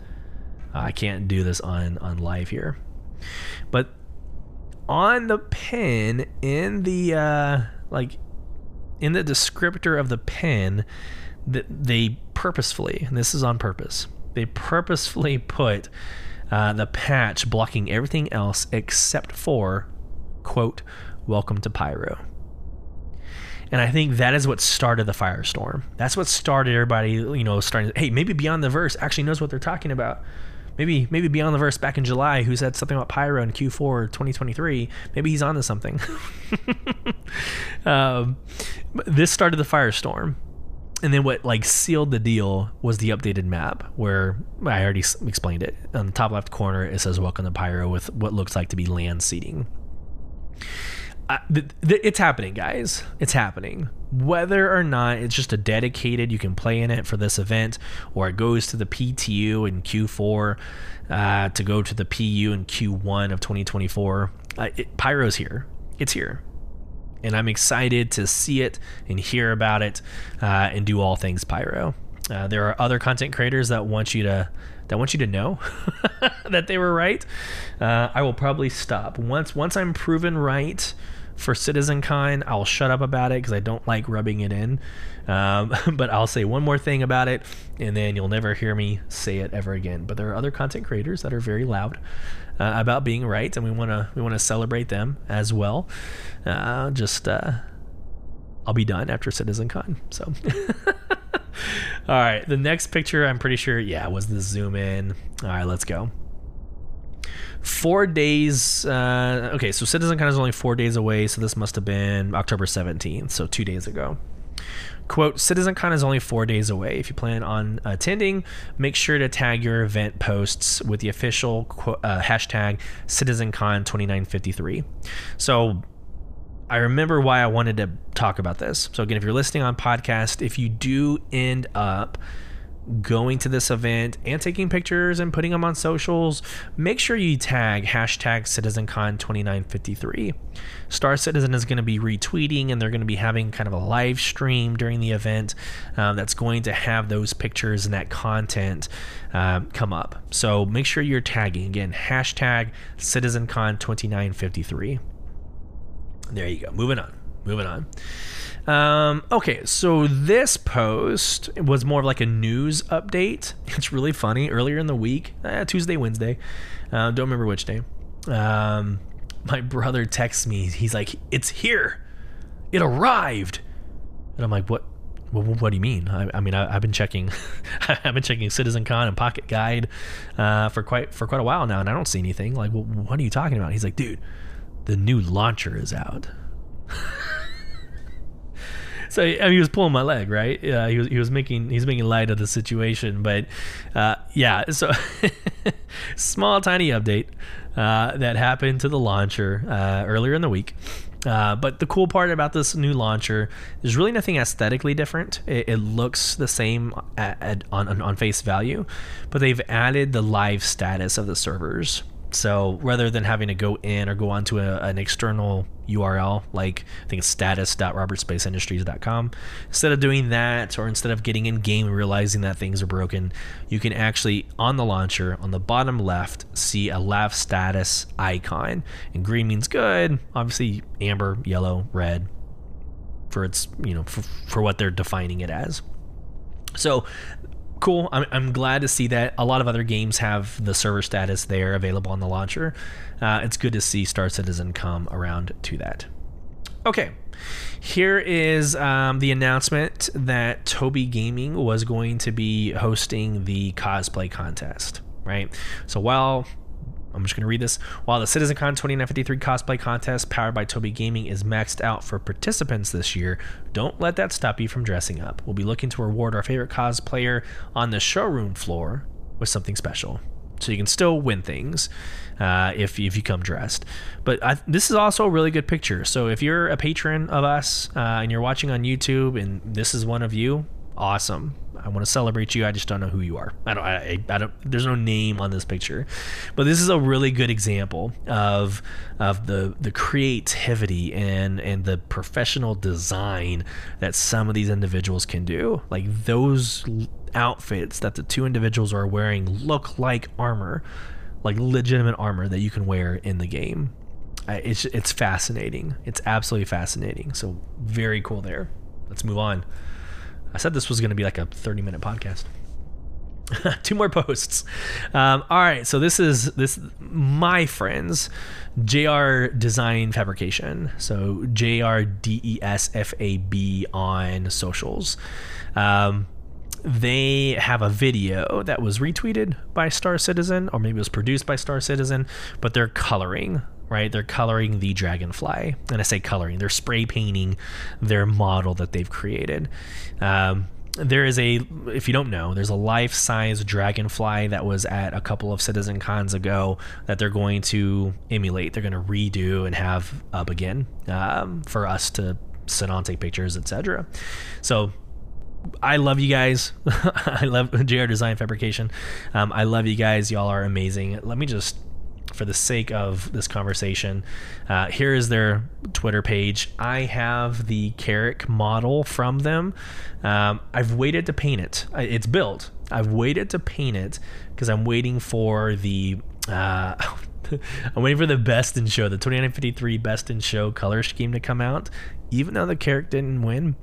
[SPEAKER 1] Uh, I can't do this on on live here, but on the pen in the uh, like in the descriptor of the pen that they purposefully, and this is on purpose, they purposefully put uh, the patch blocking everything else except for, quote, welcome to Pyro. And I think that is what started the firestorm. That's what started everybody, you know, starting. Hey, maybe Beyond the Verse actually knows what they're talking about. Maybe maybe Beyond the Verse back in July, who said something about Pyro in Q4 2023. Maybe he's onto something. um, this started the firestorm, and then what like sealed the deal was the updated map where I already explained it. On the top left corner, it says "Welcome to Pyro" with what looks like to be land seating. Uh, th- th- it's happening, guys. It's happening. Whether or not it's just a dedicated, you can play in it for this event, or it goes to the PTU in Q4 uh, to go to the PU in Q1 of 2024. Uh, it, Pyro's here. It's here and I'm excited to see it and hear about it uh, and do all things pyro. Uh, there are other content creators that want you to that want you to know that they were right. Uh, I will probably stop once once I'm proven right for CitizenCon. I'll shut up about it because I don't like rubbing it in. Um, but I'll say one more thing about it, and then you'll never hear me say it ever again. But there are other content creators that are very loud uh, about being right, and we want to we want to celebrate them as well. Uh, just uh, I'll be done after Citizen CitizenCon. So. All right, the next picture I'm pretty sure, yeah, was the zoom in. All right, let's go four days. Uh, okay, so Citizen CitizenCon is only four days away, so this must have been October 17th, so two days ago. Quote, CitizenCon is only four days away. If you plan on attending, make sure to tag your event posts with the official uh, hashtag CitizenCon2953. So I remember why I wanted to talk about this. So again, if you're listening on podcast, if you do end up going to this event and taking pictures and putting them on socials, make sure you tag hashtag CitizenCon2953. Star Citizen is going to be retweeting and they're going to be having kind of a live stream during the event um, that's going to have those pictures and that content um, come up. So make sure you're tagging again, hashtag CitizenCon2953. There you go. Moving on. Moving on. Um, okay, so this post was more of like a news update. It's really funny. Earlier in the week, eh, Tuesday, Wednesday, uh, don't remember which day. Um, my brother texts me. He's like, "It's here. It arrived." And I'm like, "What? What, do you mean?" I, I mean, I, have been checking. I've been checking CitizenCon and Pocket Guide uh, for quite for quite a while now, and I don't see anything. Like, well, what are you talking about? He's like, "Dude, the new launcher is out." so I mean, he was pulling my leg, right? He was he was making he's making light of the situation, but uh, yeah. So small tiny update uh, that happened to the launcher uh, earlier in the week. Uh, but the cool part about this new launcher, there's really nothing aesthetically different. It, it looks the same at, at, on, on face value, but they've added the live status of the servers. So rather than having to go in or go onto a, an external URL, like I think it's status.robertspaceindustries.com, instead of doing that, or instead of getting in game and realizing that things are broken, you can actually on the launcher on the bottom left see a live status icon. And green means good, obviously amber, yellow, red for its you know for, for what they're defining it as. So cool. I'm, I'm glad to see that. A lot of other games have the server status there available on the launcher. Uh, it's good to see Star Citizen come around to that. Okay, here is um, the announcement that Tobii Gaming was going to be hosting the cosplay contest. Right. So while I'm just going to read this. While the CitizenCon 2953 cosplay contest powered by Tobii Gaming is maxed out for participants this year, don't let that stop you from dressing up. We'll be looking to reward our favorite cosplayer on the showroom floor with something special. So you can still win things uh, if, if you come dressed. But I, this is also a really good picture. So if you're a patron of us uh, and you're watching on YouTube and this is one of you, awesome. I want to celebrate you. I just don't know who you are. I don't. I, I don't. There's no name on this picture, but this is a really good example of of the the creativity and and the professional design that some of these individuals can do. Like those outfits that the two individuals are wearing look like armor, like legitimate armor that you can wear in the game. It's it's fascinating. It's absolutely fascinating. So very cool there. Let's move on. I said this was going to be like a 30 minute podcast. two more posts. Um, all right, so this is this my friends, JR Design Fabrication. So J R D E S F A B on socials. Um, they have a video that was retweeted by Star Citizen, or maybe it was produced by Star Citizen, but they're coloring right? They're coloring the dragonfly. And I say coloring, they're spray painting their model that they've created. Um, there is a, if you don't know, there's a life size dragonfly that was at a couple of Citizen Cons ago that they're going to emulate. They're going to redo and have up again um, for us to sit on, take pictures, etc. So I love you guys. I love JR Design Fabrication. Um, I love you guys. Y'all are amazing. Let me just for the sake of this conversation, uh, here is their Twitter page. I have the Carrack model from them. Um, I've waited to paint it. It's built. I've waited to paint it because I'm waiting for the. Uh, I'm waiting for the best in show, the 2953 best in show color scheme to come out, even though the Carrack didn't win,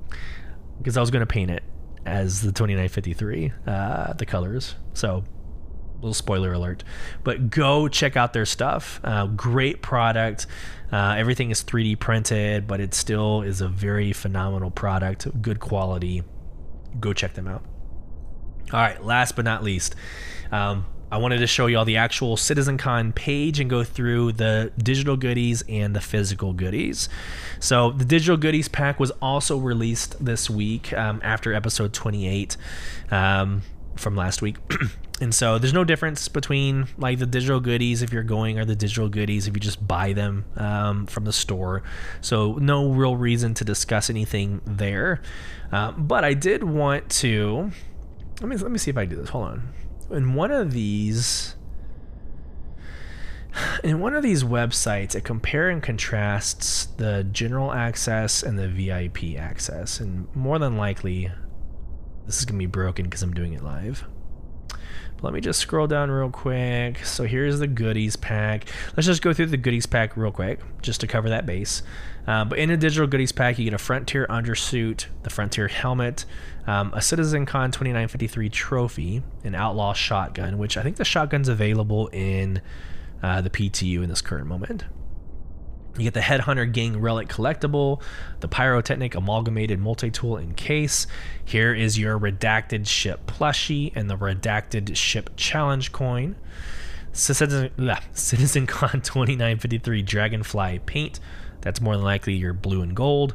[SPEAKER 1] because I was going to paint it as the 2953, uh, the colors. So little spoiler alert but go check out their stuff uh, great product uh, everything is 3d printed but it still is a very phenomenal product good quality go check them out all right last but not least um, I wanted to show you all the actual CitizenCon page and go through the digital goodies and the physical goodies. So, the digital goodies pack was also released this week um, after episode 28 um, from last week. And so there's no difference between like the digital goodies if you're going or the digital goodies if you just buy them um, from the store. So no real reason to discuss anything there. Uh, but I did want to let me let me see if I do this. Hold on. In one of these in one of these websites, it compare and contrasts the general access and the VIP access, and more than likely, this is gonna be broken because I'm doing it live. Let me just scroll down real quick. So here's the goodies pack. Let's just go through the goodies pack real quick, just to cover that base. Uh, but in a digital goodies pack, you get a Frontier undersuit, the Frontier helmet, um, a Citizen Con 2953 trophy, an Outlaw shotgun, which I think the shotgun's available in uh, the PTU in this current moment. You get the Headhunter Gang Relic Collectible, the Pyrotechnic Amalgamated Multi-Tool in case. Here is your Redacted Ship plushie and the Redacted Ship Challenge coin. Citizen, Citizen Con 2953 Dragonfly paint. That's more than likely your blue and gold.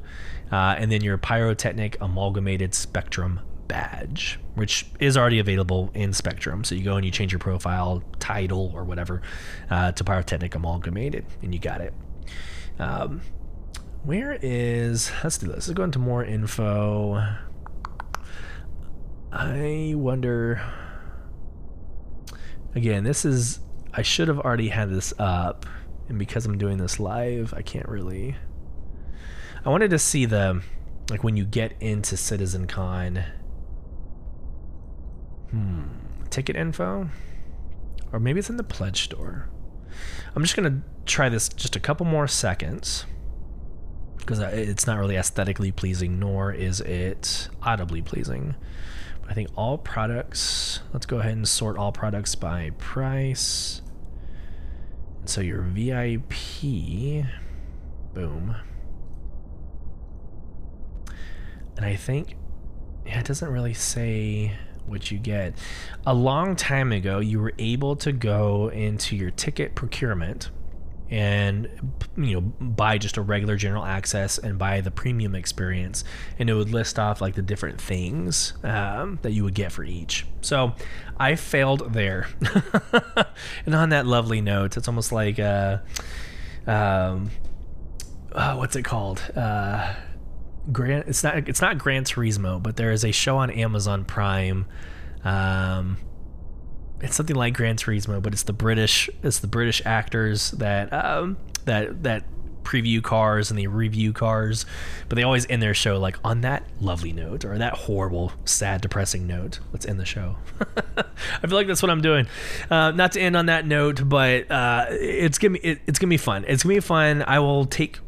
[SPEAKER 1] Uh, and then your Pyrotechnic Amalgamated Spectrum badge, which is already available in Spectrum. So you go and you change your profile title or whatever uh, to Pyrotechnic Amalgamated, and you got it. Um, where is? Let's do this. Let's go into more info. I wonder. Again, this is. I should have already had this up, and because I'm doing this live, I can't really. I wanted to see the, like when you get into CitizenCon. Hmm, ticket info, or maybe it's in the pledge store. I'm just gonna try this just a couple more seconds because it's not really aesthetically pleasing, nor is it audibly pleasing. But I think all products, let's go ahead and sort all products by price. And So your VIP, boom. And I think, yeah, it doesn't really say what you get. A long time ago, you were able to go into your ticket procurement and you know buy just a regular general access and buy the premium experience and it would list off like the different things um, that you would get for each. So i failed there. And on that lovely note it's almost like uh, um, uh, what's it called? Uh, It's not it's not Gran Turismo, but there is a show on Amazon Prime um, it's something like Gran Turismo, but it's the British it's the British actors that um, that that preview cars and they review cars, but they always end their show like on that lovely note or that horrible, sad, depressing note. Let's end the show. I feel like that's what I'm doing. Uh, not to end on that note, but uh, it's gonna be it, it's gonna be fun. It's gonna be fun. I will take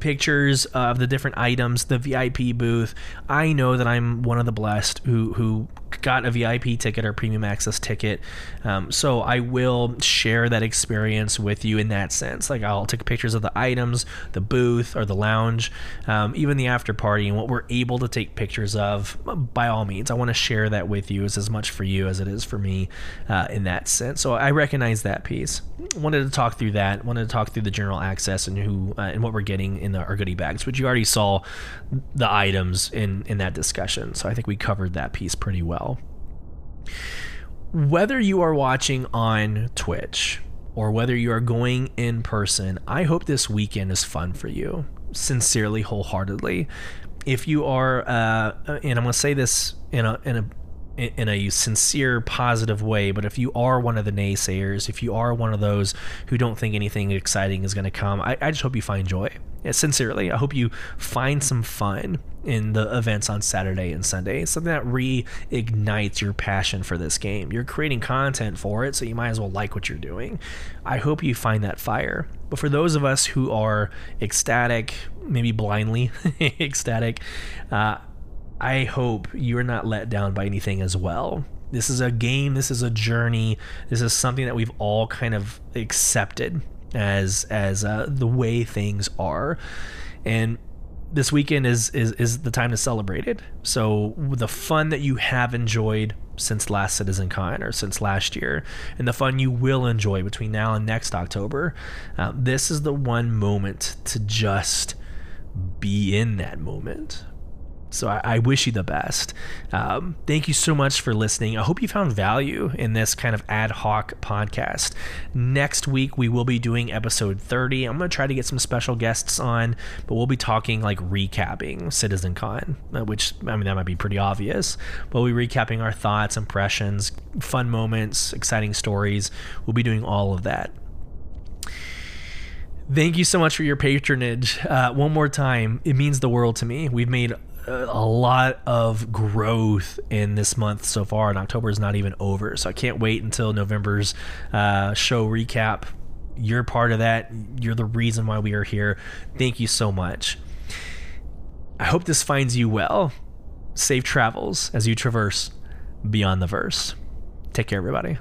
[SPEAKER 1] pictures of the different items, the VIP booth. I know that I'm one of the blessed who who got a VIP ticket or premium access ticket. Um, so I will share that experience with you in that sense. Like I'll take pictures of the items, the booth or the lounge, um, even the after party, and what we're able to take pictures of. By all means, I want to share that with you. It's as much for you as it is for me uh, in that sense. So I recognize that piece. Wanted to talk through that. Wanted to talk through the general access and who uh, and what we're getting in the, our goodie bags, which you already saw the items in in that discussion. So I think we covered that piece pretty well. Whether you are watching on Twitch or whether you are going in person, I hope this weekend is fun for you. Sincerely, wholeheartedly. If you are, uh, and I'm going to say this in a in a in a sincere, positive way. But if you are one of the naysayers, if you are one of those who don't think anything exciting is going to come, I, I, just hope you find joy. Yeah, sincerely, I hope you find some fun in the events on Saturday and Sunday. Something that reignites your passion for this game. You're creating content for it, so you might as well like what you're doing. I hope you find that fire. But for those of us who are ecstatic, maybe blindly ecstatic, uh, I hope you're not let down by anything as well. This is a game, this is a journey, this is something that we've all kind of accepted as as uh, the way things are. And this weekend is, is is the time to celebrate it. So the fun that you have enjoyed since last Citizen Con or since last year, and the fun you will enjoy between now and next October, uh, this is the one moment to just be in that moment. So I, I, wish you the best. Um, thank you so much for listening. I hope you found value in this kind of ad hoc podcast. Next week, we will be doing episode 30. I'm going to try to get some special guests on, but we'll be talking like recapping Citizen Con, uh, which, I mean, that might be pretty obvious. But we'll be recapping our thoughts, impressions, fun moments, exciting stories. We'll be doing all of that. Thank you so much for your patronage. Uh, one more time, it means the world to me. We've made a lot of growth in this month so far, and October is not even over. So I can't wait until November's uh, show recap. You're part of that. You're the reason why we are here. Thank you so much. I hope this finds you well. Safe travels as you traverse beyond the verse. Take care, everybody.